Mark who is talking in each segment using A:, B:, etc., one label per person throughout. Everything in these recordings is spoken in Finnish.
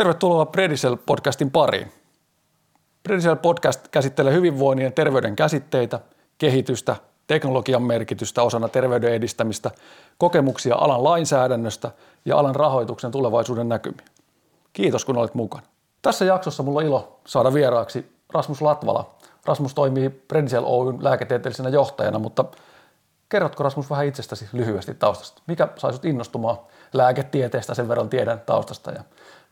A: Tervetuloa Predicel-podcastin pariin. Predicel-podcast käsittelee hyvinvoinnin ja terveyden käsitteitä, kehitystä, teknologian merkitystä osana terveyden edistämistä, kokemuksia alan lainsäädännöstä ja alan rahoituksen tulevaisuuden näkymiä. Kiitos kun olet mukana. Tässä jaksossa mulla on ilo saada vieraaksi Rasmus Latvala. Rasmus toimii Predicel Oyn lääketieteellisenä johtajana, mutta kerrotko Rasmus vähän itsestäsi lyhyesti taustasta? Mikä sai sut innostumaan lääketieteestä, sen verran tiedän taustasta ja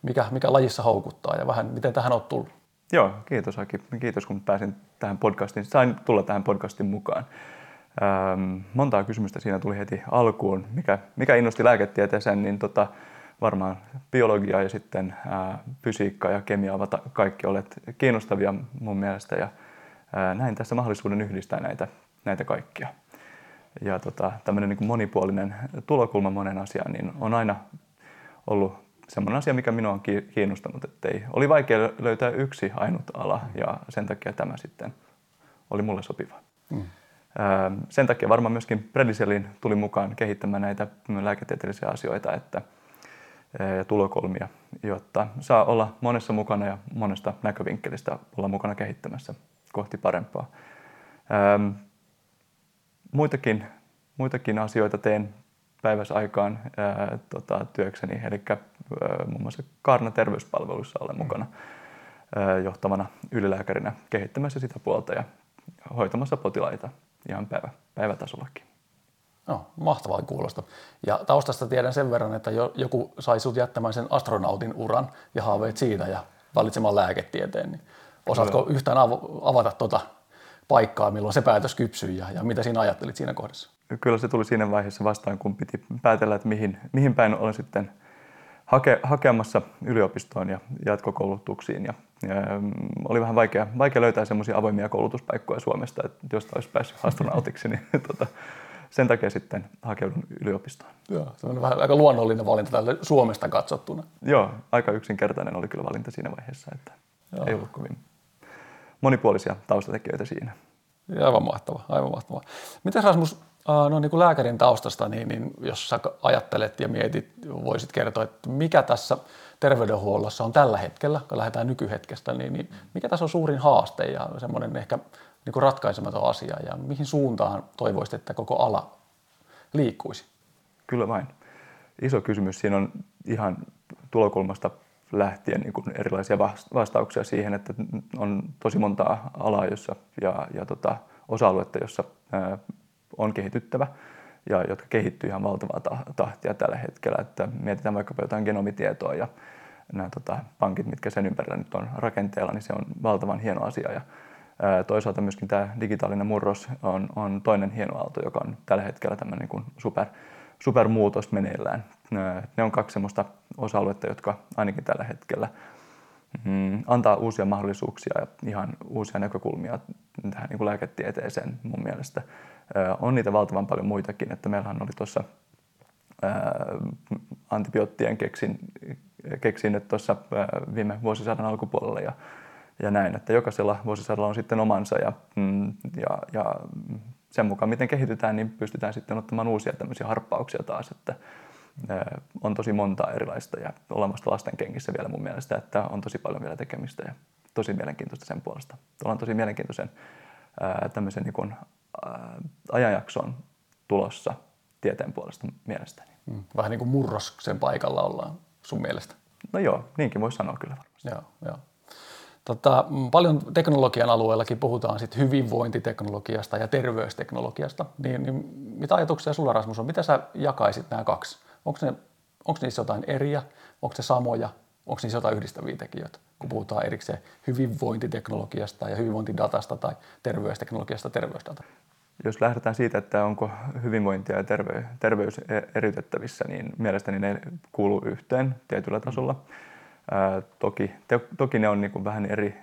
A: mikä, mikä lajissa houkuttaa ja vähän miten tähän olet tullut?
B: Joo, kiitos Aki. Kiitos kun pääsin tähän podcastiin. Sain tulla tähän podcastin mukaan. Ähm, montaa kysymystä siinä tuli heti alkuun. Mikä, mikä innosti lääketieteeseen, niin tota, varmaan biologia ja sitten ää, fysiikka ja kemia ovat kaikki olet kiinnostavia mun mielestä ja ää, näin tässä mahdollisuuden yhdistää näitä, näitä kaikkia. Ja tota, tämmöinen niin monipuolinen tulokulma monen asiaan niin on aina ollut semmoinen asia, mikä minua on kiinnostanut, että ei, oli vaikea löytää yksi ainut ala ja sen takia tämä sitten oli mulle sopiva. Mm. Sen takia varmaan myöskin Prediselin tuli mukaan kehittämään näitä lääketieteellisiä asioita että, ja tulokolmia, jotta saa olla monessa mukana ja monesta näkövinkkelistä olla mukana kehittämässä kohti parempaa. Muitakin, muitakin asioita teen päiväsaikaan ää, tota, työkseni, eli muun muassa Kaarna terveyspalveluissa olen mukana ää, johtavana ylilääkärinä kehittämässä sitä puolta ja hoitamassa potilaita ihan päivä, päivätasollakin.
A: No, mahtavaa kuulosta. Ja taustasta tiedän sen verran, että joku sai sut jättämään sen astronautin uran ja haaveet siitä ja valitsemaan lääketieteen. Niin osaatko Kyllä. yhtään avata tuota paikkaa, milloin se päätös kypsyi ja, ja mitä siinä ajattelit siinä kohdassa?
B: Kyllä se tuli siinä vaiheessa vastaan, kun piti päätellä, että mihin, mihin päin olen sitten hake, hakemassa yliopistoon ja jatkokoulutuksiin. Ja, ja mm, oli vähän vaikea, vaikea löytää semmoisia avoimia koulutuspaikkoja Suomesta, että josta olisi päässyt astronautiksi, niin tota, sen takia sitten hakeudun yliopistoon.
A: Joo, se on vähän aika luonnollinen valinta tälle Suomesta katsottuna.
B: Joo, aika yksinkertainen oli kyllä valinta siinä vaiheessa, että Joo. ei ollut kovin monipuolisia taustatekijöitä siinä.
A: Aivan mahtava, aivan mahtava. Miten Rasmus, no niin kuin lääkärin taustasta, niin, niin jos sä ajattelet ja mietit, voisit kertoa, että mikä tässä terveydenhuollossa on tällä hetkellä, kun lähdetään nykyhetkestä, niin, niin mikä tässä on suurin haaste ja semmoinen ehkä niin kuin ratkaisematon asia ja mihin suuntaan toivoisit, että koko ala liikkuisi?
B: Kyllä vain. Iso kysymys. Siinä on ihan tulokulmasta lähtien niin kuin erilaisia vastauksia siihen, että on tosi montaa alaa jossa, ja, ja tota, osa-aluetta, jossa ää, kehityttävä ja jotka kehittyy ihan valtavaa tahtia tällä hetkellä. Että mietitään vaikkapa jotain genomitietoa ja nämä tota, pankit, mitkä sen ympärillä nyt on rakenteella, niin se on valtavan hieno asia. Ja, ää, toisaalta myöskin tämä digitaalinen murros on, on toinen hieno aalto, joka on tällä hetkellä tämmöinen niin kuin super, supermuutos meneillään. Ne on kaksi sellaista osa-aluetta, jotka ainakin tällä hetkellä mm, antaa uusia mahdollisuuksia ja ihan uusia näkökulmia tähän niin kuin lääketieteeseen mun mielestä. On niitä valtavan paljon muitakin, että meillähän oli tuossa antibioottien keksin, keksinyt tuossa viime vuosisadan alkupuolella ja, ja näin, että jokaisella vuosisadalla on sitten omansa ja, mm, ja, ja sen mukaan miten kehitytään, niin pystytään sitten ottamaan uusia tämmöisiä harppauksia taas, että on tosi monta erilaista ja olemasta lasten kenkissä vielä mun mielestä, että on tosi paljon vielä tekemistä ja tosi mielenkiintoista sen puolesta. Ollaan tosi mielenkiintoisen tämmöisen niin kuin, ajanjakson tulossa tieteen puolesta mielestäni.
A: Mm, vähän niin kuin murroksen paikalla ollaan sun mielestä.
B: No joo, niinkin voisi sanoa kyllä varmasti.
A: Joo, joo. Tota, mm, paljon teknologian alueellakin puhutaan sit hyvinvointiteknologiasta ja terveysteknologiasta. Niin, niin mitä ajatuksia sulla Rasmus on? Mitä sä jakaisit nämä kaksi? Onko, ne, onko niissä jotain eriä? Onko se samoja? Onko niissä jotain yhdistäviä tekijöitä, kun puhutaan erikseen hyvinvointiteknologiasta ja hyvinvointidatasta tai terveysteknologiasta terveysdata?
B: Jos lähdetään siitä, että onko hyvinvointia ja terveys, terveys eriytettävissä, niin mielestäni ne kuuluu yhteen tietyllä tasolla. Ää, toki, te, toki ne on niin vähän eri,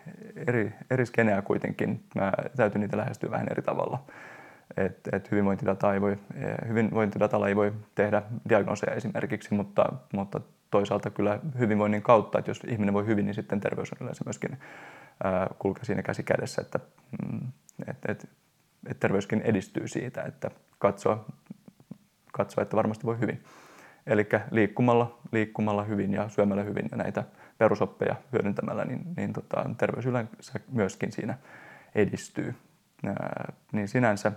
B: eri, eri skeneä kuitenkin. Mä täytyy niitä lähestyä vähän eri tavalla että et hyvinvointidata ei voi, hyvinvointidatalla ei voi tehdä diagnooseja esimerkiksi, mutta, mutta toisaalta kyllä hyvinvoinnin kautta, että jos ihminen voi hyvin, niin sitten terveys on yleensä myöskin ää, kulkee siinä käsi kädessä, että mm, et, et, et terveyskin edistyy siitä, että katsoo, katsoo, että varmasti voi hyvin. Eli liikkumalla, liikkumalla hyvin ja syömällä hyvin ja näitä perusoppeja hyödyntämällä, niin, niin tota, terveys yleensä myöskin siinä edistyy. Ää, niin sinänsä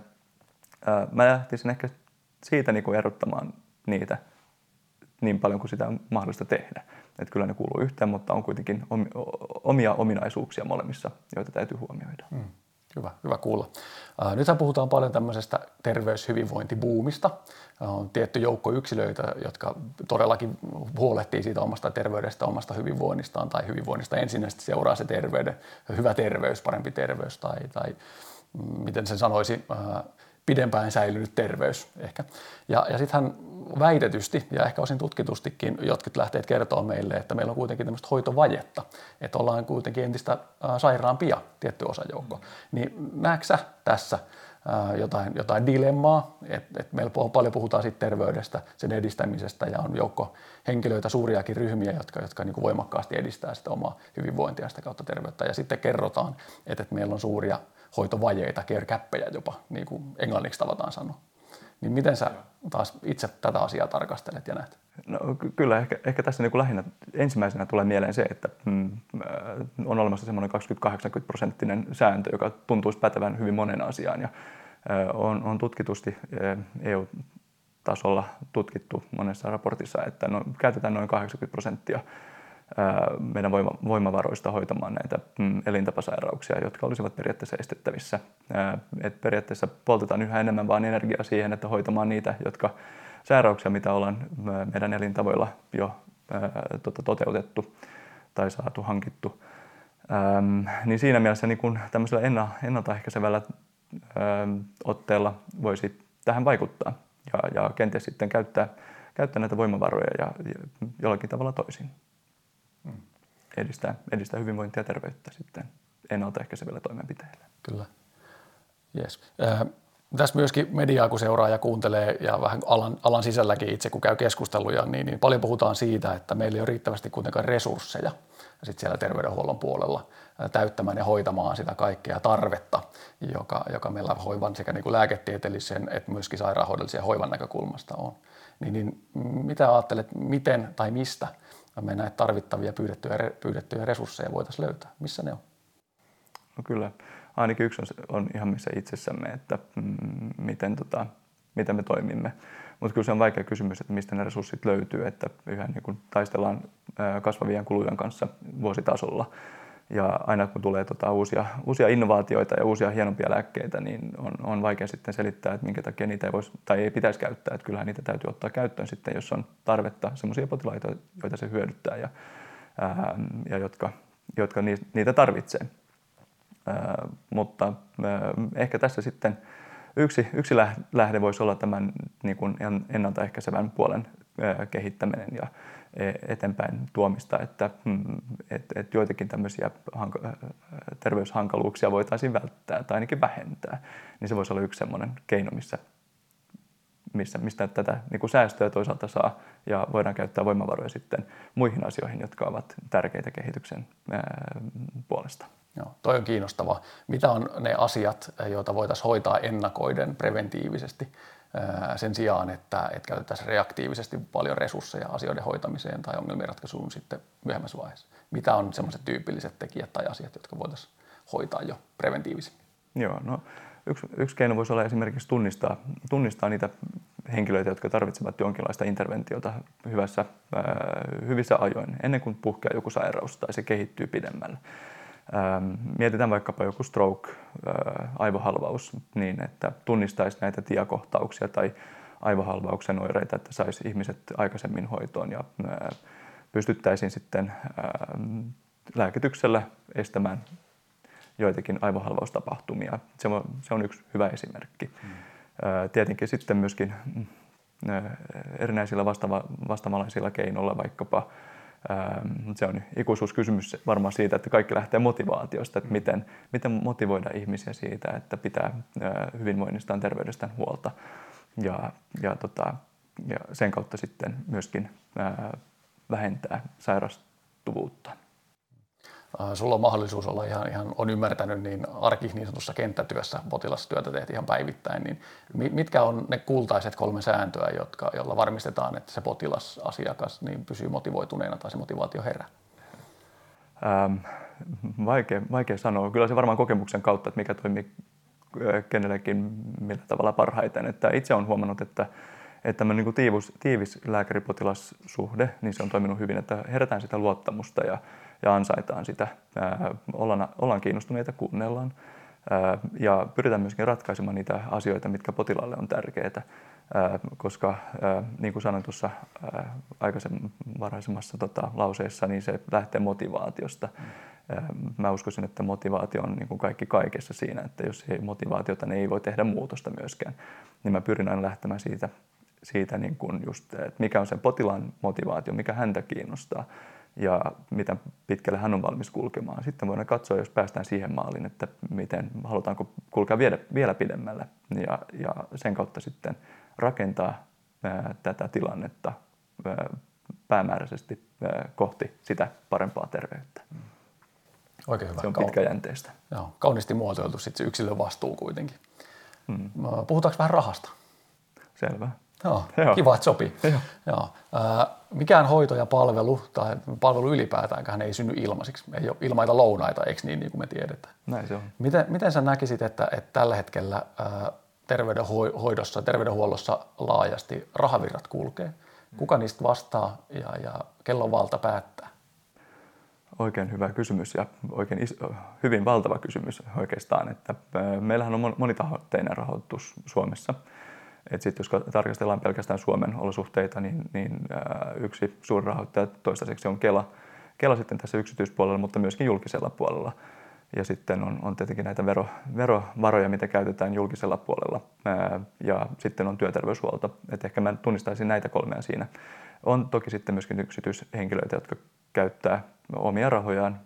B: ää, mä lähtisin ehkä siitä niin kuin erottamaan niitä niin paljon kuin sitä on mahdollista tehdä. Että kyllä ne kuuluu yhteen, mutta on kuitenkin omia ominaisuuksia molemmissa, joita täytyy huomioida. Hmm.
A: Hyvä, hyvä kuulla. Nythän puhutaan paljon tämmöisestä terveyshyvinvointibuumista. On tietty joukko yksilöitä, jotka todellakin huolehtii siitä omasta terveydestä, omasta hyvinvoinnistaan tai hyvinvoinnista. Ensin seuraa se terveyden, hyvä terveys, parempi terveys tai, tai mm, miten sen sanoisi, pidempään säilynyt terveys ehkä. Ja, ja sittenhän väitetysti ja ehkä osin tutkitustikin jotkut lähteet kertoo meille, että meillä on kuitenkin tämmöistä hoitovajetta, että ollaan kuitenkin entistä sairaampia tietty osajoukko. Niin näetkö tässä jotain, jotain dilemmaa, että et meillä paljon puhutaan siitä terveydestä, sen edistämisestä ja on joukko henkilöitä, suuriakin ryhmiä, jotka, jotka niin kuin voimakkaasti edistää sitä omaa hyvinvointia sitä kautta terveyttä. Ja sitten kerrotaan, että, että meillä on suuria hoitovajeita, care jopa, niin kuin englanniksi tavataan sanoa. Niin miten sä taas itse tätä asiaa tarkastelet ja näet?
B: No, kyllä, ehkä, ehkä tässä niin kuin lähinnä ensimmäisenä tulee mieleen se, että mm, äh, on olemassa semmoinen 20-80 prosenttinen sääntö, joka tuntuisi pätevän hyvin monen asiaan. Ja, äh, on, on tutkitusti äh, EU-tasolla tutkittu monessa raportissa, että no, käytetään noin 80 prosenttia meidän voima, voimavaroista hoitamaan näitä mm, elintapasairauksia, jotka olisivat periaatteessa estettävissä. Et periaatteessa poltetaan yhä enemmän vain energiaa siihen, että hoitamaan niitä, jotka sairauksia, mitä ollaan meidän elintavoilla jo tota, toteutettu tai saatu hankittu. Niin siinä mielessä niin kun tämmöisellä ennaltaehkäisevällä otteella voisi tähän vaikuttaa ja, ja kenties sitten käyttää, käyttää näitä voimavaroja ja, ja jollakin tavalla toisin edistää, edistää hyvinvointia ja terveyttä sitten ennaltaehkäisevillä toimenpiteillä.
A: Kyllä. Yes. Äh, tässä myöskin mediaa, kun seuraa ja kuuntelee ja vähän alan, alan sisälläkin itse, kun käy keskusteluja, niin, niin paljon puhutaan siitä, että meillä ei ole riittävästi kuitenkaan resursseja sit siellä terveydenhuollon puolella täyttämään ja hoitamaan sitä kaikkea tarvetta, joka, joka meillä hoivan sekä niin kuin lääketieteellisen että myöskin sairaanhoidollisen hoivan näkökulmasta on. Niin, niin mitä ajattelet, miten tai mistä me näitä tarvittavia pyydettyjä, pyydettyjä resursseja voitaisiin löytää? Missä ne on?
B: No kyllä, ainakin yksi on, on ihan missä itsessämme, että mm, miten, tota, miten me toimimme. Mutta kyllä se on vaikea kysymys, että mistä ne resurssit löytyy, että yhä niin kun taistellaan kasvavien kulujen kanssa vuositasolla. Ja aina kun tulee tota uusia, uusia innovaatioita ja uusia hienompia lääkkeitä, niin on, on vaikea sitten selittää, että minkä takia niitä ei, voisi, tai ei pitäisi käyttää. Että kyllähän niitä täytyy ottaa käyttöön sitten, jos on tarvetta sellaisia potilaita, joita se hyödyttää ja, ää, ja jotka, jotka niitä tarvitsee. Ää, mutta ää, ehkä tässä sitten yksi, yksi lähde voisi olla tämän niin kuin ennaltaehkäisevän puolen ää, kehittäminen ja eteenpäin tuomista, että mm, et, et joitakin tämmöisiä hanka- terveyshankaluuksia voitaisiin välttää tai ainakin vähentää, niin se voisi olla yksi semmoinen keino, missä, missä, mistä tätä niin kuin säästöä toisaalta saa ja voidaan käyttää voimavaroja sitten muihin asioihin, jotka ovat tärkeitä kehityksen ää, puolesta.
A: Joo, toi on kiinnostava. Mitä on ne asiat, joita voitaisiin hoitaa ennakoiden preventiivisesti? sen sijaan, että, että käytettäisiin reaktiivisesti paljon resursseja asioiden hoitamiseen tai ongelmien ratkaisuun sitten myöhemmässä vaiheessa. Mitä on sellaiset tyypilliset tekijät tai asiat, jotka voitaisiin hoitaa jo preventiivisemmin?
B: Joo, no yksi, yksi keino voisi olla esimerkiksi tunnistaa, tunnistaa niitä henkilöitä, jotka tarvitsevat jonkinlaista interventiota hyvässä, hyvissä ajoin, ennen kuin puhkeaa joku sairaus tai se kehittyy pidemmälle. Mietitään vaikkapa joku stroke, aivohalvaus, niin että tunnistaisi näitä tiekohtauksia tai aivohalvauksen oireita, että saisi ihmiset aikaisemmin hoitoon ja pystyttäisiin sitten lääkityksellä estämään joitakin aivohalvaustapahtumia. Se on, se on yksi hyvä esimerkki. Mm. Tietenkin sitten myöskin erinäisillä vastaava, vastaavanlaisilla keinoilla, vaikkapa se on ikuisuuskysymys varmaan siitä, että kaikki lähtee motivaatiosta, että miten, miten motivoida ihmisiä siitä, että pitää hyvinvoinnistaan terveydestään huolta ja, ja, tota, ja sen kautta sitten myöskin ää, äh, vähentää sairastuvuutta.
A: Sulla on mahdollisuus olla ihan, ihan on ymmärtänyt, niin arki niin sanotussa kenttätyössä, potilastyötä teet ihan päivittäin, niin mitkä on ne kultaiset kolme sääntöä, jotka, joilla varmistetaan, että se potilasasiakas niin pysyy motivoituneena tai se motivaatio herää?
B: Ähm, vaikea, vaikea sanoa. Kyllä se varmaan kokemuksen kautta, että mikä toimii kenellekin millä tavalla parhaiten. Että itse olen huomannut, että, että tämä niin tiivis, tiivis lääkäripotilassuhde, niin se on toiminut hyvin, että herätään sitä luottamusta ja, ja ansaitaan sitä. Ollaan, ollaan kiinnostuneita, kuunnellaan ja pyritään myöskin ratkaisemaan niitä asioita, mitkä potilaalle on tärkeitä. Koska niin kuin sanoin tuossa aikaisemmassa varhaisemmassa tota, lauseessa, niin se lähtee motivaatiosta. Mä uskoisin, että motivaatio on niin kuin kaikki kaikessa siinä, että jos ei motivaatiota, niin ei voi tehdä muutosta myöskään. Niin mä pyrin aina lähtemään siitä, siitä niin kuin just, että mikä on sen potilaan motivaatio, mikä häntä kiinnostaa ja miten pitkälle hän on valmis kulkemaan. Sitten voidaan katsoa, jos päästään siihen maaliin, että miten halutaanko kulkea vielä, vielä pidemmälle ja, ja sen kautta sitten rakentaa ää, tätä tilannetta ää, päämääräisesti ää, kohti sitä parempaa terveyttä. Mm.
A: Oikein hyvä.
B: Se on pitkäjänteistä.
A: Joo, kauniisti muotoiltu sitten se yksilön vastuu kuitenkin. Hmm. Puhutaanko vähän rahasta?
B: Selvä.
A: Joo, Joo. kiva, että sopii. Joo. Joo. Äh, mikään hoito ja palvelu tai palvelu ylipäätäänkään ei synny ilmaisiksi. Ei ole ilmaita lounaita, eikö niin, niin kuin me tiedetään?
B: Näin se on.
A: Miten, miten sä näkisit, että, että tällä hetkellä äh, terveydenhoidossa, terveydenhuollossa laajasti rahavirrat kulkee? Kuka niistä vastaa ja, ja kellon valta päättää?
B: Oikein hyvä kysymys ja oikein iso, hyvin valtava kysymys oikeastaan. Että meillähän on monitahoitteinen rahoitus Suomessa. Et sit jos tarkastellaan pelkästään Suomen olosuhteita, niin, niin yksi suuri rahoittaja toistaiseksi on Kela. Kela sitten tässä yksityispuolella, mutta myöskin julkisella puolella. Ja sitten on, on tietenkin näitä vero, verovaroja, mitä käytetään julkisella puolella. ja sitten on työterveyshuolto. Et ehkä mä tunnistaisin näitä kolmea siinä. On toki sitten myöskin yksityishenkilöitä, jotka käyttää omia rahojaan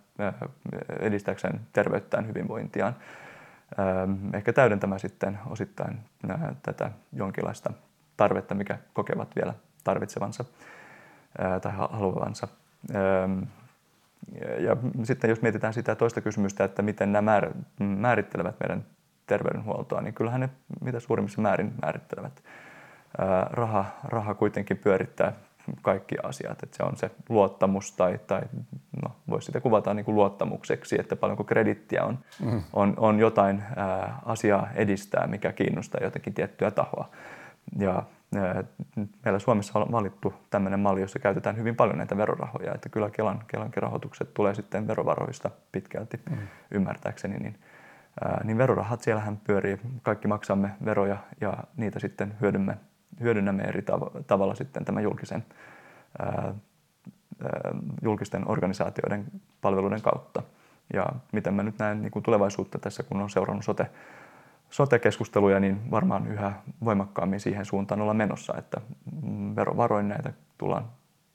B: edistääkseen terveyttään, hyvinvointiaan. Ehkä täydentämään sitten osittain tätä jonkinlaista tarvetta, mikä kokevat vielä tarvitsevansa tai haluavansa. Ja sitten jos mietitään sitä toista kysymystä, että miten nämä määrittelevät meidän terveydenhuoltoa, niin kyllähän ne mitä suurimmissa määrin määrittelevät. Raha, raha kuitenkin pyörittää kaikki asiat. Että se on se luottamus tai, tai no, voisi sitä kuvata niin kuin luottamukseksi, että paljonko kredittiä on, mm. on, on jotain ää, asiaa edistää, mikä kiinnostaa jotenkin tiettyä tahoa. Ja ää, meillä Suomessa on valittu tämmöinen malli, jossa käytetään hyvin paljon näitä verorahoja, että kyllä Kelan, Kelankin rahoitukset tulee sitten verovaroista pitkälti mm. ymmärtääkseni, niin niin verorahat siellähän pyörii, kaikki maksamme veroja ja niitä sitten hyödymme hyödynnämme eri tav- tavalla sitten tämän julkisen, ää, julkisten organisaatioiden palveluiden kautta. Ja miten mä nyt näen niin kuin tulevaisuutta tässä, kun on seurannut sote, sote-keskusteluja, niin varmaan yhä voimakkaammin siihen suuntaan olla menossa, että verovaroin näitä tullaan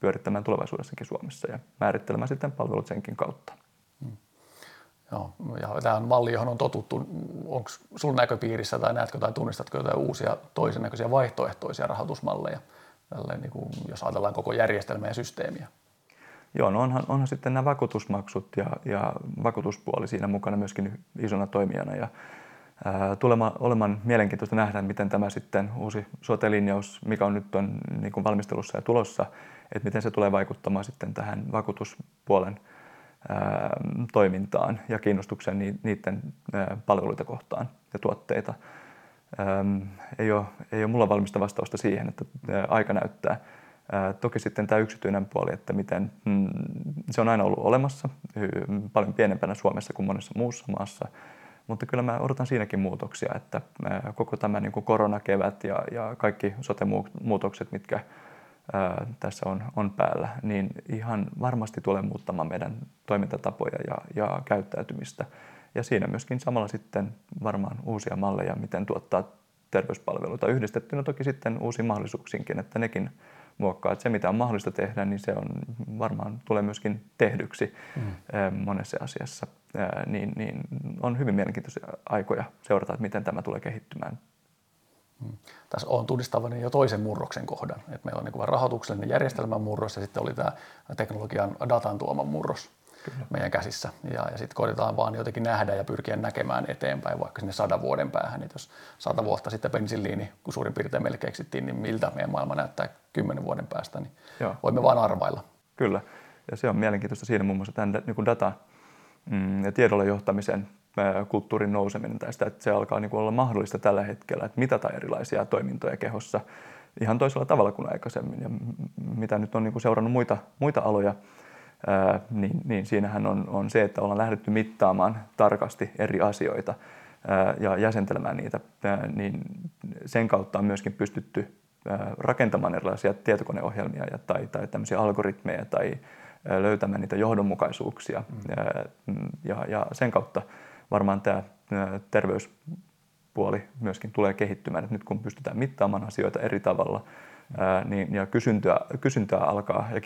B: pyörittämään tulevaisuudessakin Suomessa ja määrittelemään sitten palvelut senkin kautta. Hmm.
A: Joo, ja tämä malli, johon on totuttu. Onko sinulla näköpiirissä tai näetkö tai tunnistatko jotain uusia toisen näköisiä vaihtoehtoisia rahoitusmalleja, Tälleen, niin kuin, jos ajatellaan koko järjestelmää ja systeemiä?
B: Joo, no onhan, onhan sitten nämä vakuutusmaksut ja, ja vakuutuspuoli siinä mukana myöskin isona toimijana. Ja, ää, tulema, olemaan mielenkiintoista nähdä, miten tämä sitten uusi sote-linjaus, mikä on nyt on niin kuin valmistelussa ja tulossa, että miten se tulee vaikuttamaan sitten tähän vakuutuspuolen toimintaan ja kiinnostuksen niiden palveluita kohtaan ja tuotteita. Ei ole, ei ole mulla valmista vastausta siihen, että aika näyttää. Toki sitten tämä yksityinen puoli, että miten mm, se on aina ollut olemassa, paljon pienempänä Suomessa kuin monessa muussa maassa, mutta kyllä mä odotan siinäkin muutoksia, että koko tämä niin koronakevät ja, ja kaikki sote-muutokset, mitkä ää, tässä on, on päällä, niin ihan varmasti tulee muuttamaan meidän toimintatapoja ja, ja käyttäytymistä. Ja siinä myöskin samalla sitten varmaan uusia malleja, miten tuottaa terveyspalveluita yhdistettynä toki sitten uusiin mahdollisuuksiinkin, että nekin muokkaa. Että se, mitä on mahdollista tehdä, niin se on varmaan tulee myöskin tehdyksi mm. monessa asiassa. Niin, niin on hyvin mielenkiintoisia aikoja seurata, että miten tämä tulee kehittymään
A: Mm. Tässä on tunnistavani jo toisen murroksen kohdan. Et meillä on niin rahoituksellinen järjestelmän murros ja sitten oli tämä teknologian datan tuoma murros. Kyllä. meidän käsissä. Ja, ja sitten koitetaan vaan jotenkin nähdä ja pyrkiä näkemään eteenpäin vaikka sinne sadan vuoden päähän. Et jos sata vuotta sitten penisiliini, kun suurin piirtein meille keksittiin, niin miltä meidän maailma näyttää kymmenen vuoden päästä, niin Joo. voimme vaan arvailla.
B: Kyllä. Ja se on mielenkiintoista siinä muun muassa tämän niin data mm, ja tiedolla johtamisen kulttuurin nouseminen tai sitä, että se alkaa niin kuin olla mahdollista tällä hetkellä, että mitata erilaisia toimintoja kehossa ihan toisella tavalla kuin aikaisemmin. Ja mitä nyt on niin kuin seurannut muita, muita aloja, ää, niin, niin siinähän on, on se, että ollaan lähdetty mittaamaan tarkasti eri asioita ää, ja jäsentelemään niitä, ää, niin sen kautta on myöskin pystytty rakentamaan erilaisia tietokoneohjelmia ja, tai, tai tämmöisiä algoritmeja tai ää, löytämään niitä johdonmukaisuuksia. Mm. Ja, ja sen kautta varmaan tämä terveyspuoli myöskin tulee kehittymään. Et nyt kun pystytään mittaamaan asioita eri tavalla, ää, niin, ja kysyntää, kysyntää alkaa ja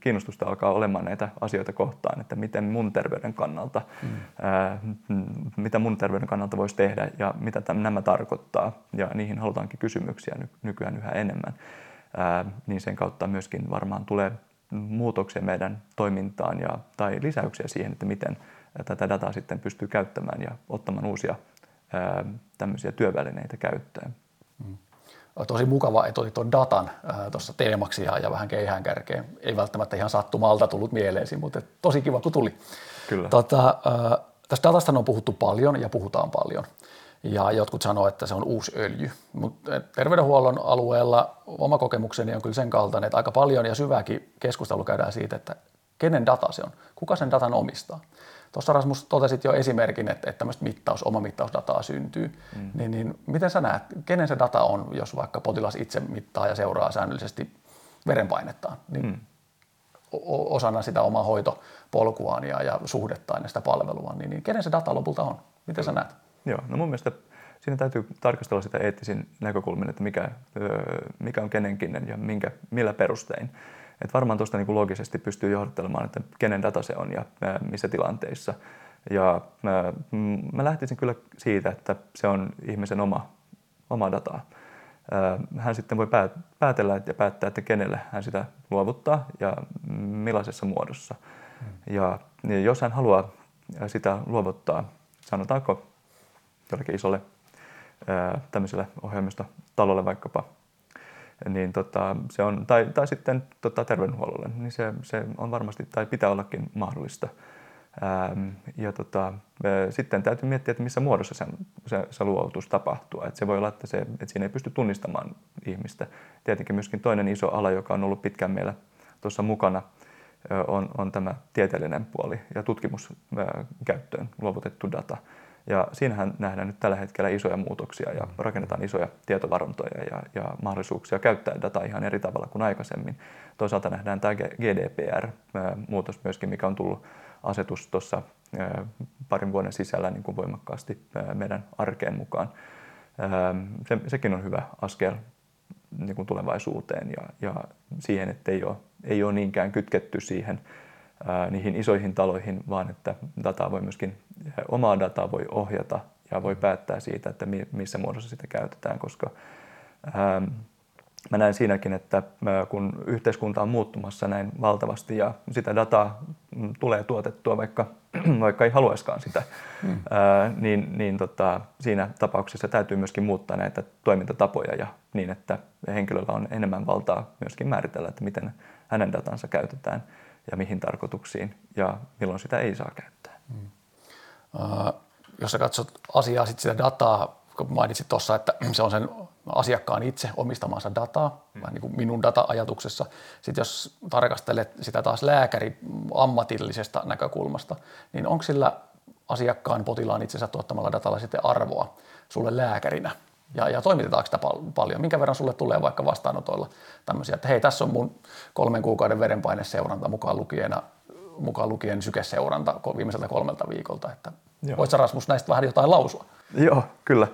B: kiinnostusta alkaa olemaan näitä asioita kohtaan, että miten mun terveyden kannalta, mm. ää, mitä mun terveyden kannalta voisi tehdä ja mitä tämän, nämä tarkoittaa. Ja niihin halutaankin kysymyksiä ny, nykyään yhä enemmän. Ää, niin sen kautta myöskin varmaan tulee muutoksia meidän toimintaan ja, tai lisäyksiä siihen, että miten tätä dataa sitten pystyy käyttämään ja ottamaan uusia ää, tämmöisiä työvälineitä käyttöön. Mm.
A: Tosi mukava, että otit tuon datan tuossa teemaksi ja, ja vähän keihään kärkeen. Ei välttämättä ihan sattumalta tullut mieleesi, mutta tosi kiva, kun tuli.
B: Kyllä.
A: Tota, tästä datasta on puhuttu paljon ja puhutaan paljon. Ja jotkut sanoo, että se on uusi öljy. Mutta terveydenhuollon alueella oma kokemukseni on kyllä sen kaltainen, että aika paljon ja syvääkin keskustelu käydään siitä, että kenen data se on, kuka sen datan omistaa. Tuossa Rasmus totesit jo esimerkin, että, että tämmöistä mittaus, oma mittausdataa syntyy. Mm. Niin, niin miten sä näet, kenen se data on, jos vaikka potilas itse mittaa ja seuraa säännöllisesti verenpainettaan, niin mm. osana sitä omaa hoitopolkuaan ja, ja suhdettaan ja sitä palvelua, niin, niin kenen se data lopulta on? Miten sä näet?
B: Joo, no mun mielestä siinä täytyy tarkastella sitä eettisin näkökulmin, että mikä, mikä on kenenkin ja minkä, millä perustein. Et varmaan tuosta niin loogisesti pystyy johdattelemaan, että kenen data se on ja missä tilanteissa. Ja mä, mä lähtisin kyllä siitä, että se on ihmisen oma, oma dataa. Hän sitten voi päätellä ja päättää, että kenelle hän sitä luovuttaa ja millaisessa muodossa. Hmm. Ja, ja jos hän haluaa sitä luovuttaa, sanotaanko jollekin isolle tämmöiselle ohjelmistotalolle vaikkapa, niin tota, se on, tai, tai sitten tota, terveydenhuollolle, niin se, se on varmasti tai pitää ollakin mahdollista. Ähm, ja tota, sitten täytyy miettiä, että missä muodossa se, se, se luovutus tapahtuu. Et se voi olla, että, se, että siinä ei pysty tunnistamaan ihmistä. Tietenkin myöskin toinen iso ala, joka on ollut pitkään meillä tuossa mukana, on, on tämä tieteellinen puoli ja tutkimuskäyttöön luovutettu data. Ja siinähän nähdään nyt tällä hetkellä isoja muutoksia ja rakennetaan isoja tietovarantoja ja, ja mahdollisuuksia käyttää dataa ihan eri tavalla kuin aikaisemmin. Toisaalta nähdään tämä GDPR-muutos myöskin, mikä on tullut asetus tuossa parin vuoden sisällä niin kuin voimakkaasti meidän arkeen mukaan. Se, sekin on hyvä askel niin kuin tulevaisuuteen ja, ja siihen, että ei ole, ei ole niinkään kytketty siihen niihin isoihin taloihin, vaan että dataa voi myöskin, omaa dataa voi ohjata ja voi päättää siitä, että missä muodossa sitä käytetään, koska ähm, mä näen siinäkin, että kun yhteiskunta on muuttumassa näin valtavasti ja sitä dataa mm, tulee tuotettua, vaikka, vaikka ei haluaiskaan sitä, mm. ää, niin, niin tota, siinä tapauksessa täytyy myöskin muuttaa näitä toimintatapoja ja niin, että henkilöllä on enemmän valtaa myöskin määritellä, että miten hänen datansa käytetään ja mihin tarkoituksiin ja milloin sitä ei saa käyttää. Mm.
A: Uh, jos sä katsot asiaa, sit sitä dataa, kun mainitsit tuossa, että se on sen asiakkaan itse omistamansa dataa, mm. niin kuin minun data-ajatuksessa. Sitten jos tarkastelet sitä taas lääkäri ammatillisesta näkökulmasta, niin onko sillä asiakkaan potilaan itsensä tuottamalla datalla sitten arvoa sulle lääkärinä? Ja, ja toimitetaanko sitä pal- paljon, minkä verran sulle tulee vaikka vastaanotoilla tämmöisiä, että hei tässä on mun kolmen kuukauden verenpaineseuranta mukaan lukien, mukaan lukien sykeseuranta viimeiseltä kolmelta viikolta, että voit sä Rasmus näistä vähän jotain lausua?
B: Joo, kyllä.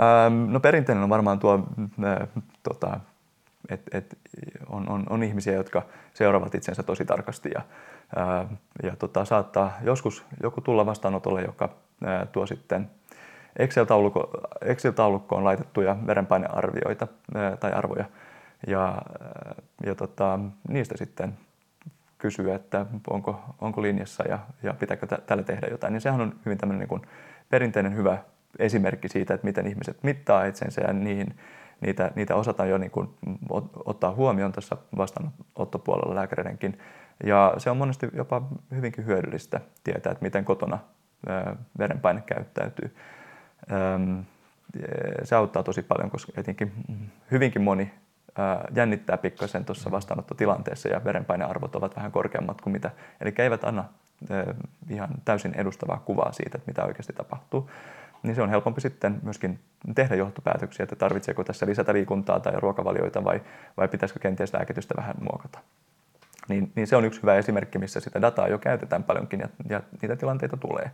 B: Ähm, no perinteinen on varmaan tuo, äh, tota, että et on, on, on ihmisiä, jotka seuraavat itsensä tosi tarkasti ja, äh, ja tota, saattaa joskus joku tulla vastaanotolle, joka äh, tuo sitten – Excel-taulukko, Excel-taulukkoon laitettuja verenpainearvioita tai arvoja ja, ja tota, niistä sitten kysyä, että onko, onko linjassa ja, ja pitääkö tällä tehdä jotain, niin sehän on hyvin tämmöinen niin kuin perinteinen hyvä esimerkki siitä, että miten ihmiset mittaa itsensä ja niihin, niitä, niitä osataan jo niin kuin ottaa huomioon tässä vastaanottopuolella lääkäreidenkin. Ja se on monesti jopa hyvinkin hyödyllistä tietää, että miten kotona verenpaine käyttäytyy. Se auttaa tosi paljon, koska etenkin hyvinkin moni jännittää pikkasen tuossa vastaanottotilanteessa ja verenpainearvot ovat vähän korkeammat kuin mitä. Eli eivät anna ihan täysin edustavaa kuvaa siitä, että mitä oikeasti tapahtuu. Niin se on helpompi sitten myöskin tehdä johtopäätöksiä, että tarvitseeko tässä lisätä liikuntaa tai ruokavalioita vai, vai pitäisikö kenties lääkitystä vähän muokata. Niin, niin se on yksi hyvä esimerkki, missä sitä dataa jo käytetään paljonkin ja, ja niitä tilanteita tulee,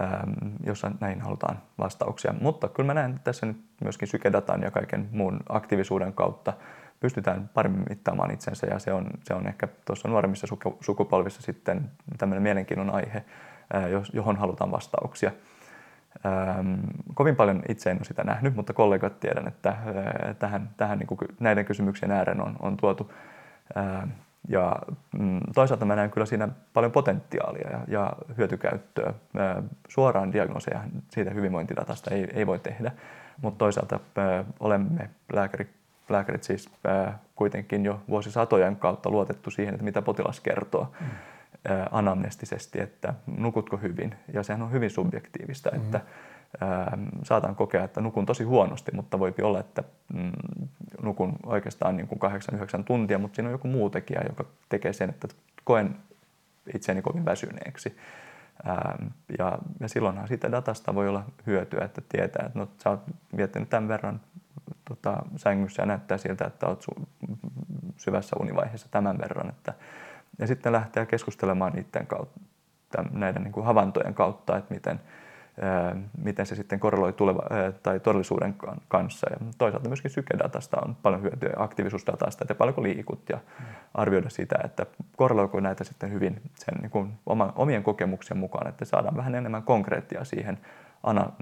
B: ähm, jossa näihin halutaan vastauksia. Mutta kyllä mä näen tässä nyt myöskin sykedatan ja kaiken muun aktiivisuuden kautta pystytään paremmin mittaamaan itsensä ja se on, se on ehkä tuossa nuoremmissa sukupolvissa sitten tämmöinen mielenkiinnon aihe, äh, johon halutaan vastauksia. Ähm, kovin paljon itse en ole sitä nähnyt, mutta kollegat tiedän, että äh, tähän, tähän niin kuin näiden kysymyksien ääreen on, on tuotu äh, ja mm, toisaalta mä näen kyllä siinä paljon potentiaalia ja, ja hyötykäyttöä. Suoraan diagnooseja siitä hyvinvointidatasta ei, ei voi tehdä, mutta toisaalta olemme lääkärit, lääkärit siis kuitenkin jo vuosisatojen kautta luotettu siihen, että mitä potilas kertoo mm. anamnestisesti, että nukutko hyvin. Ja sehän on hyvin subjektiivista, mm. että saatan kokea, että nukun tosi huonosti, mutta voi olla, että mm, nukun oikeastaan niin kuin 8-9 tuntia, mutta siinä on joku muu tekijä, joka tekee sen, että koen itseäni kovin väsyneeksi. Ja, ja silloinhan siitä datasta voi olla hyötyä, että tietää, että no, sä oot viettänyt tämän verran tota, sängyssä ja näyttää siltä, että olet syvässä univaiheessa tämän verran. Että, ja sitten lähteä keskustelemaan niiden kautta, näiden niin kuin havaintojen kautta, että miten, miten se sitten korreloi tuleva, tai todellisuuden kanssa. Ja toisaalta myöskin sykedatasta on paljon hyötyä aktiivisuusdatasta, että paljonko liikut ja arvioida sitä, että korreloiko näitä sitten hyvin sen niin kuin omien kokemuksien mukaan, että saadaan vähän enemmän konkreettia siihen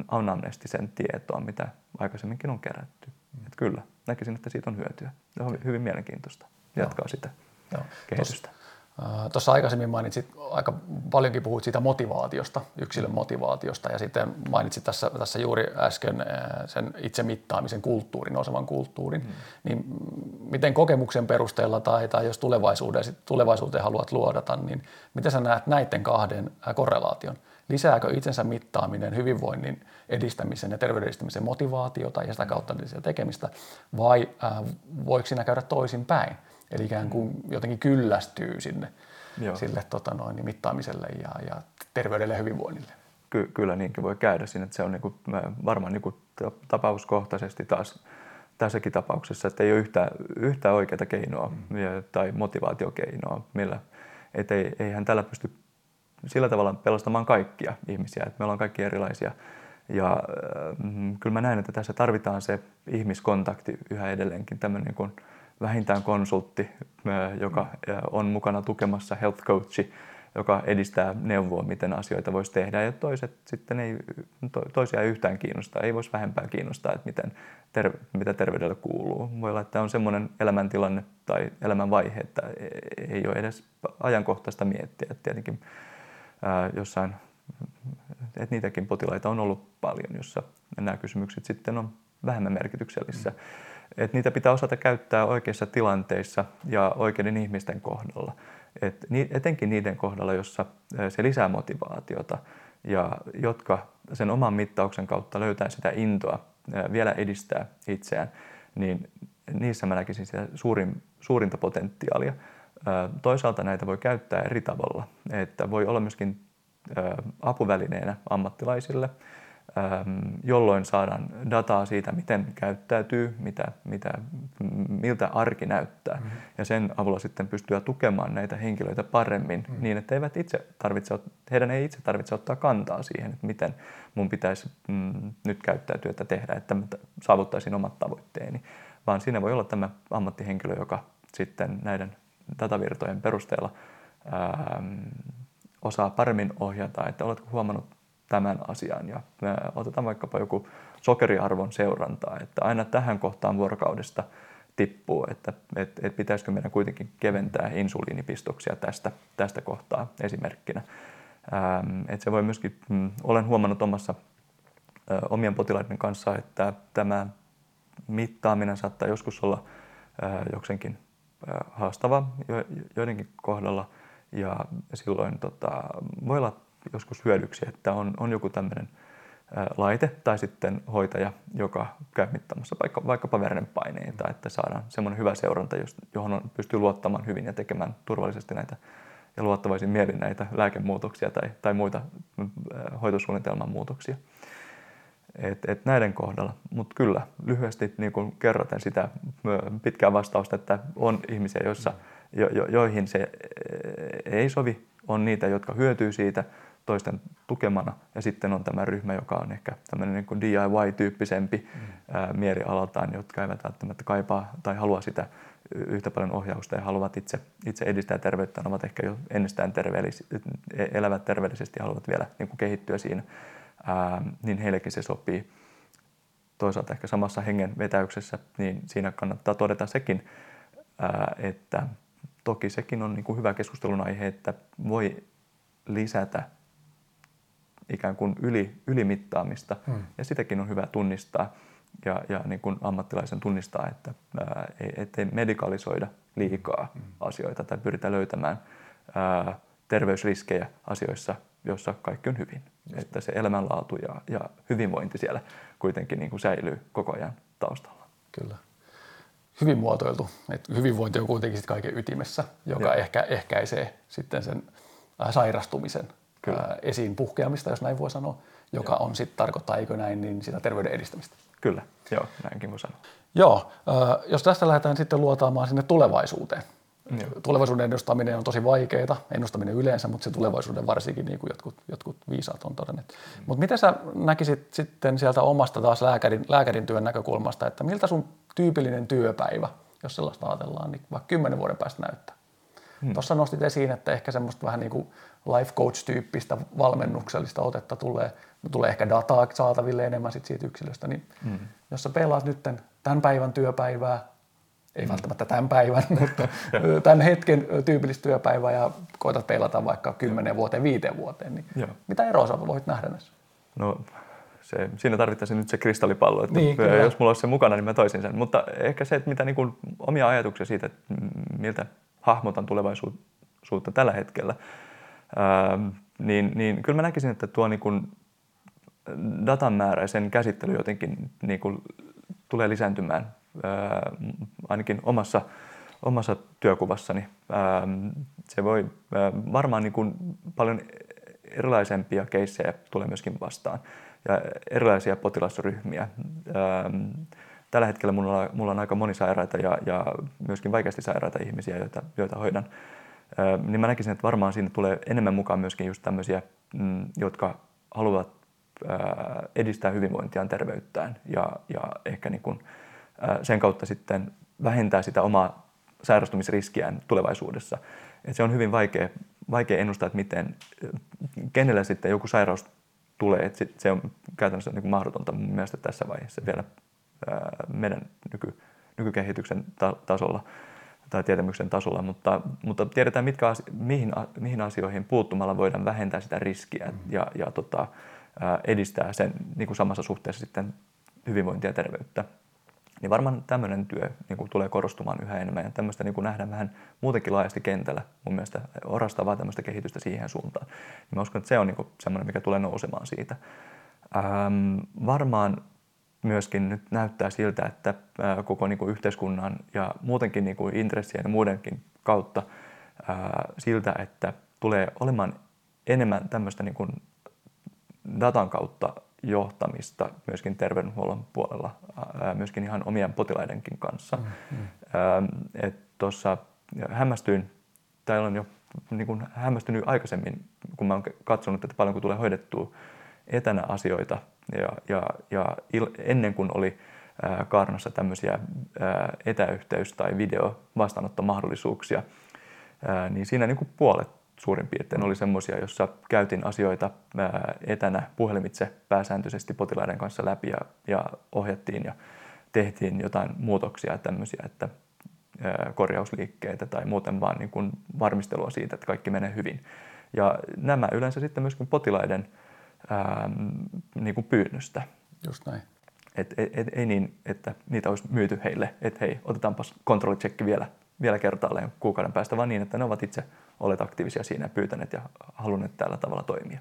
B: anamnestisen tietoon, mitä aikaisemminkin on kerätty. Mm. Että kyllä, näkisin, että siitä on hyötyä. Se on hyvin mielenkiintoista jatkaa Joo. sitä Joo. kehitystä. Tos
A: Tuossa aikaisemmin mainitsit, aika paljonkin puhuit siitä motivaatiosta, yksilön motivaatiosta ja sitten mainitsit tässä, tässä juuri äsken sen itse mittaamisen kulttuurin, osavan kulttuurin. Mm. Niin miten kokemuksen perusteella tai, tai jos tulevaisuuteen, tulevaisuuteen haluat luodata, niin miten sä näet näiden kahden korrelaation? Lisääkö itsensä mittaaminen hyvinvoinnin edistämisen ja terveyden edistämisen motivaatiota ja sitä kautta tekemistä vai voiko siinä käydä toisin päin? Eli ikään kuin jotenkin kyllästyy sinne Joo. sille tota noin, niin mittaamiselle ja, ja terveydelle ja hyvinvoinnille.
B: Ky- kyllä niinkin voi käydä siinä, että se on niin kuin, varmaan niin kuin tapauskohtaisesti taas tässäkin tapauksessa, että ei ole yhtä, yhtä oikeaa keinoa mm. tai motivaatiokeinoa, millä et ei, eihän tällä pysty sillä tavalla pelastamaan kaikkia ihmisiä, että me ollaan kaikki erilaisia. Ja äh, kyllä mä näen, että tässä tarvitaan se ihmiskontakti yhä edelleenkin, tämmöinen niin vähintään konsultti, joka on mukana tukemassa health coachi, joka edistää neuvoa, miten asioita voisi tehdä. Ja toiset sitten ei, toisia ei yhtään kiinnostaa, ei voisi vähempää kiinnostaa, että miten, ter, mitä terveydelle kuuluu. Voi olla, että on semmoinen elämäntilanne tai elämänvaihe, että ei ole edes ajankohtaista miettiä. Että tietenkin ää, jossain, että niitäkin potilaita on ollut paljon, jossa nämä kysymykset sitten on vähemmän merkityksellisiä. Mm että niitä pitää osata käyttää oikeissa tilanteissa ja oikeiden ihmisten kohdalla. Et etenkin niiden kohdalla, jossa se lisää motivaatiota ja jotka sen oman mittauksen kautta löytää sitä intoa vielä edistää itseään, niin niissä mä näkisin sitä suurin, suurinta potentiaalia. Toisaalta näitä voi käyttää eri tavalla, että voi olla myöskin apuvälineenä ammattilaisille – jolloin saadaan dataa siitä, miten käyttäytyy, mitä, mitä, miltä arki näyttää. Mm-hmm. Ja sen avulla sitten pystyä tukemaan näitä henkilöitä paremmin mm-hmm. niin, että eivät itse tarvitse, heidän ei itse tarvitse ottaa kantaa siihen, että miten mun pitäisi mm, nyt käyttäytyä että tehdä, että saavuttaisin omat tavoitteeni. Vaan siinä voi olla tämä ammattihenkilö, joka sitten näiden datavirtojen perusteella ää, osaa paremmin ohjata, että oletko huomannut tämän asian. Ja otetaan vaikkapa joku sokeriarvon seurantaa, että aina tähän kohtaan vuorokaudesta tippuu, että et, et pitäisikö meidän kuitenkin keventää insuliinipistoksia tästä, tästä kohtaa esimerkkinä. Ähm, et se voi myöskin, mm, olen huomannut omassa ö, omien potilaiden kanssa, että tämä mittaaminen saattaa joskus olla ö, jokseenkin ö, haastava jo, joidenkin kohdalla ja silloin tota, voi olla joskus hyödyksi, että on, on joku tämmöinen laite tai sitten hoitaja, joka käy mittamassa vaikka, vaikkapa verenpaineita, että saadaan semmoinen hyvä seuranta, johon on, pystyy luottamaan hyvin ja tekemään turvallisesti näitä ja luottavaisin mielin näitä lääkemuutoksia tai, tai muita hoitosuunnitelman muutoksia. Et, et näiden kohdalla. Mutta kyllä, lyhyesti niin kun kerroten sitä pitkää vastausta, että on ihmisiä, joissa, jo, jo, joihin se ei sovi, on niitä, jotka hyötyy siitä, toisten tukemana. Ja sitten on tämä ryhmä, joka on ehkä tämmöinen niin DIY-tyyppisempi mm. ää, mielialaltaan, jotka eivät välttämättä kaipaa tai halua sitä yhtä paljon ohjausta ja haluavat itse, itse edistää terveyttä, ne ovat ehkä jo ennestään terveellis, elävät terveellisesti ja haluavat vielä niin kuin kehittyä siinä, ää, niin heillekin se sopii. Toisaalta ehkä samassa hengen vetäyksessä, niin siinä kannattaa todeta sekin, ää, että toki sekin on niin kuin hyvä keskustelun aihe, että voi lisätä ikään kuin yli, ylimittaamista. Hmm. Ja sitäkin on hyvä tunnistaa ja, ja niin kuin ammattilaisen tunnistaa, että ää, ettei medikalisoida liikaa hmm. asioita tai pyritä löytämään ää, terveysriskejä asioissa, joissa kaikki on hyvin. Just. Että se elämänlaatu ja, ja hyvinvointi siellä kuitenkin niin kuin säilyy koko ajan taustalla.
A: Kyllä. Hyvin muotoiltu. Että hyvinvointi on kuitenkin kaiken ytimessä, joka Joo. ehkä ehkäisee sitten sen sairastumisen Kyllä. esiin puhkeamista, jos näin voi sanoa, joka Joo. on sitten tarkoittaa, eikö näin, niin sitä terveyden edistämistä.
B: Kyllä, Joo, näinkin voi sanoa.
A: Joo, jos tästä lähdetään sitten luotaamaan sinne tulevaisuuteen. Joo. Tulevaisuuden ennustaminen on tosi vaikeaa, ennustaminen yleensä, mutta se tulevaisuuden varsinkin, niin kuin jotkut, jotkut viisaat on todenneet. Mm. Mutta miten sä näkisit sitten sieltä omasta taas lääkärin, lääkärin työn näkökulmasta, että miltä sun tyypillinen työpäivä, jos sellaista ajatellaan, niin vaikka kymmenen vuoden päästä näyttää? Hmm. Tuossa nostit esiin, että ehkä semmoista vähän niin kuin life coach-tyyppistä valmennuksellista otetta tulee, tulee ehkä dataa saataville enemmän sit siitä yksilöstä, niin hmm. jos sä pelaat nyt tämän päivän työpäivää, ei hmm. välttämättä tämän päivän, mutta tämän hetken tyypillistä työpäivää ja koetat pelata vaikka 10 vuoteen, viiteen vuoteen, niin Joo. mitä eroa sä voit nähdä näissä?
B: No se, siinä tarvittaisiin nyt se kristallipallo, että niin, jos mulla olisi se mukana, niin mä toisin sen. Mutta ehkä se, että mitä niin kuin, omia ajatuksia siitä, että miltä hahmotan tulevaisuutta tällä hetkellä, niin, niin kyllä mä näkisin, että tuo niin kuin datan määrä ja sen käsittely jotenkin niin kuin tulee lisääntymään ää, ainakin omassa, omassa työkuvassani. Ää, se voi ää, varmaan niin kuin paljon erilaisempia keissejä tulee myöskin vastaan ja erilaisia potilasryhmiä. Ää, tällä hetkellä mulla on, mulla on aika monisairaita ja, ja myöskin vaikeasti sairaita ihmisiä, joita, joita hoidan. Niin mä näkisin, että varmaan siinä tulee enemmän mukaan myöskin just tämmöisiä, mm, jotka haluavat edistää hyvinvointiaan, terveyttään ja, ja ehkä niin kuin, sen kautta sitten vähentää sitä omaa sairastumisriskiään tulevaisuudessa. Et se on hyvin vaikea, vaikea ennustaa, että miten, kenellä sitten joku sairaus tulee. Et se on käytännössä niin kuin mahdotonta mun mielestä tässä vaiheessa vielä meidän nyky, nykykehityksen ta- tasolla tai tietämyksen tasolla, mutta, mutta tiedetään, mitkä asio- mihin, mihin asioihin puuttumalla voidaan vähentää sitä riskiä mm-hmm. ja, ja tota, edistää sen niin kuin samassa suhteessa sitten hyvinvointia ja terveyttä. Niin varmaan tämmöinen työ niin kuin tulee korostumaan yhä enemmän ja tämmöistä niin kuin nähdään vähän muutenkin laajasti kentällä mun mielestä orastavaa tämmöistä kehitystä siihen suuntaan. Niin mä uskon, että se on niin kuin semmoinen, mikä tulee nousemaan siitä. Ähm, varmaan myöskin nyt näyttää siltä, että koko niin kuin yhteiskunnan ja muutenkin niin kuin intressien ja muidenkin kautta siltä, että tulee olemaan enemmän tämmöistä niin kuin datan kautta johtamista myöskin terveydenhuollon puolella, myöskin ihan omien potilaidenkin kanssa. Mm, mm. Tuossa hämmästyin, tai olen jo niin kuin hämmästynyt aikaisemmin, kun mä olen katsonut, että paljonko tulee hoidettua etänä asioita ja, ja, ja il, ennen kuin oli ää, Kaarnassa tämmöisiä etäyhteys- tai video-vastaanottomahdollisuuksia, ää, niin siinä niin kuin puolet suurin piirtein oli semmoisia, jossa käytin asioita etänä puhelimitse pääsääntöisesti potilaiden kanssa läpi ja, ja ohjattiin ja tehtiin jotain muutoksia tämmöisiä, että korjausliikkeitä tai muuten vaan niin kuin varmistelua siitä, että kaikki menee hyvin. Ja nämä yleensä sitten myöskin potilaiden ää, niin kuin pyynnöstä.
A: Just näin.
B: Et, et, et, ei niin, että niitä olisi myyty heille, että hei, otetaanpas kontrollitsekki vielä, vielä kertaalleen kuukauden päästä, vaan niin, että ne ovat itse olleet aktiivisia siinä ja pyytäneet ja halunneet tällä tavalla toimia.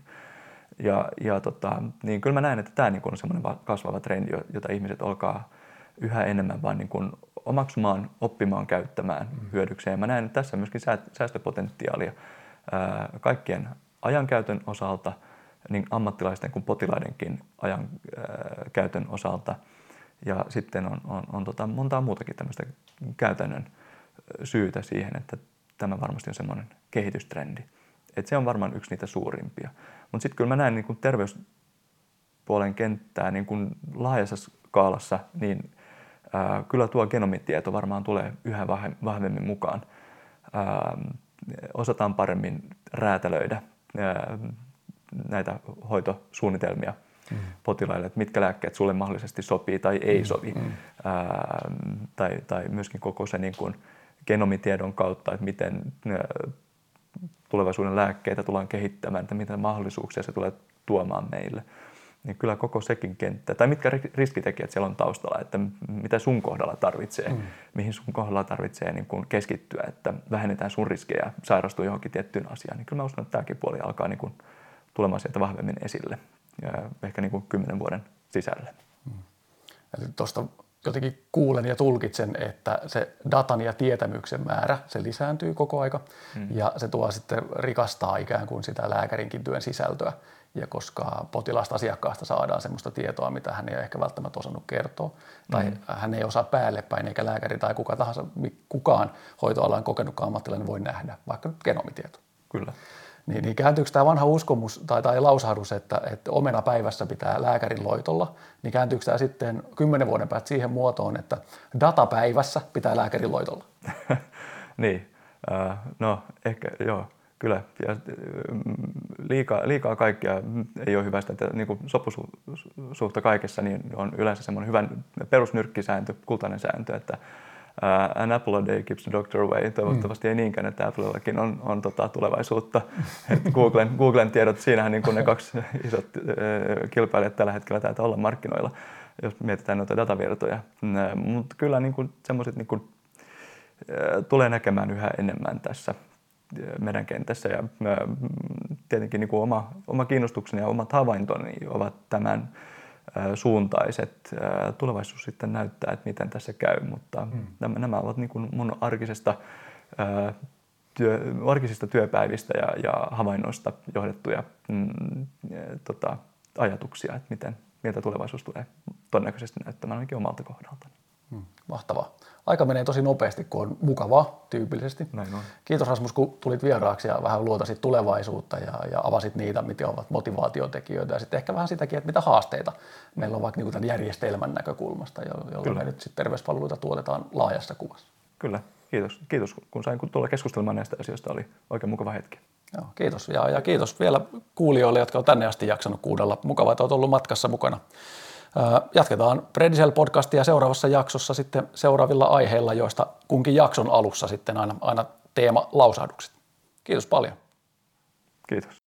B: Ja, ja tota, niin kyllä mä näen, että tämä niin on semmoinen kasvava trendi, jota ihmiset olkaa yhä enemmän vaan niin kuin omaksumaan, oppimaan, käyttämään mm. hyödykseen. Mä näen tässä myöskin säästöpotentiaalia ää, kaikkien ajankäytön osalta, niin ammattilaisten kuin potilaidenkin ajan ää, käytön osalta. Ja sitten on, on, on tota montaa muutakin tämmöistä käytännön syytä siihen, että tämä varmasti on semmoinen kehitystrendi. Et se on varmaan yksi niitä suurimpia. Mutta sitten kyllä mä näen niin terveyspuolen kenttää niin kuin laajassa skaalassa, niin ää, kyllä tuo genomitieto varmaan tulee yhä vahvemmin mukaan. Ää, osataan paremmin räätälöidä ää, näitä hoitosuunnitelmia mm. potilaille, että mitkä lääkkeet sulle mahdollisesti sopii tai ei mm. sovi. Mm. Ää, tai, tai myöskin koko se niin kuin genomitiedon kautta, että miten tulevaisuuden lääkkeitä tullaan kehittämään, että mitä mahdollisuuksia se tulee tuomaan meille. Niin kyllä koko sekin kenttä, tai mitkä riskitekijät siellä on taustalla, että mitä sun kohdalla tarvitsee, mm. mihin sun kohdalla tarvitsee niin kuin keskittyä, että vähennetään sun riskejä sairastua johonkin tiettyyn asiaan. Niin kyllä mä uskon, että tämäkin puoli alkaa niin kuin tulemaan sieltä vahvemmin esille, ja ehkä niin kuin kymmenen vuoden sisällä.
A: Mm. Tuosta jotenkin kuulen ja tulkitsen, että se datan ja tietämyksen määrä, se lisääntyy koko aika mm. ja se tuo sitten rikastaa ikään kuin sitä lääkärinkin työn sisältöä. Ja koska potilasta asiakkaasta saadaan sellaista tietoa, mitä hän ei ehkä välttämättä osannut kertoa, tai mm. hän ei osaa päälle päin, eikä lääkäri tai kuka tahansa, kukaan hoitoalan kokenutkaan ammattilainen voi nähdä, vaikka nyt genomitieto.
B: Kyllä.
A: Niin, niin kääntyykö tämä vanha uskomus tai, tai lausahdus, että, että omena päivässä pitää lääkärin loitolla, niin kääntyykö tämä sitten kymmenen vuoden päästä siihen muotoon, että datapäivässä pitää lääkärin loitolla?
B: niin, uh, no ehkä joo, kyllä. Ja, liikaa, liikaa kaikkia ei ole hyvästä, että niin sopusuhta kaikessa niin on yleensä semmoinen hyvä perusnyrkkisääntö, kultainen sääntö, että an apple a day keeps the doctor away. Toivottavasti mm. ei niinkään, että Applellakin on, on tota, tulevaisuutta. Et Googlen, Googlen tiedot, siinähän niin kuin ne kaksi isot uh, kilpailijat tällä hetkellä täytyy olla markkinoilla, jos mietitään noita datavirtoja. Uh, Mutta kyllä niin kuin, semmoiset niin kuin, uh, tulee näkemään yhä enemmän tässä meidän kentässä. Ja tietenkin niin kuin oma, oma kiinnostukseni ja omat havaintoni ovat tämän suuntaiset. Tulevaisuus sitten näyttää, että miten tässä käy, mutta mm. nämä, nämä ovat niin kuin mun arkisesta, työ, arkisista työpäivistä ja, ja havainnoista johdettuja mm, tota, ajatuksia, että miten, miltä tulevaisuus tulee todennäköisesti näyttämään ainakin omalta kohdalta.
A: Mm, mahtavaa aika menee tosi nopeasti, kun on mukavaa tyypillisesti.
B: Näin on.
A: Kiitos Rasmus, kun tulit vieraaksi ja vähän luotasit tulevaisuutta ja, ja avasit niitä, mitä ovat motivaatiotekijöitä ja sitten ehkä vähän sitäkin, että mitä haasteita meillä on vaikka niin tämän järjestelmän näkökulmasta, jolla Kyllä. me nyt sitten terveyspalveluita tuotetaan laajassa kuvassa.
B: Kyllä, kiitos. Kiitos kun sain tulla keskustelemaan näistä asioista, oli oikein mukava hetki.
A: Joo, kiitos ja, ja kiitos vielä kuulijoille, jotka on tänne asti jaksanut kuudella. Mukavaa, että olet ollut matkassa mukana. Jatketaan Predisel-podcastia seuraavassa jaksossa sitten seuraavilla aiheilla, joista kunkin jakson alussa sitten aina, aina teema lausahdukset. Kiitos paljon.
B: Kiitos.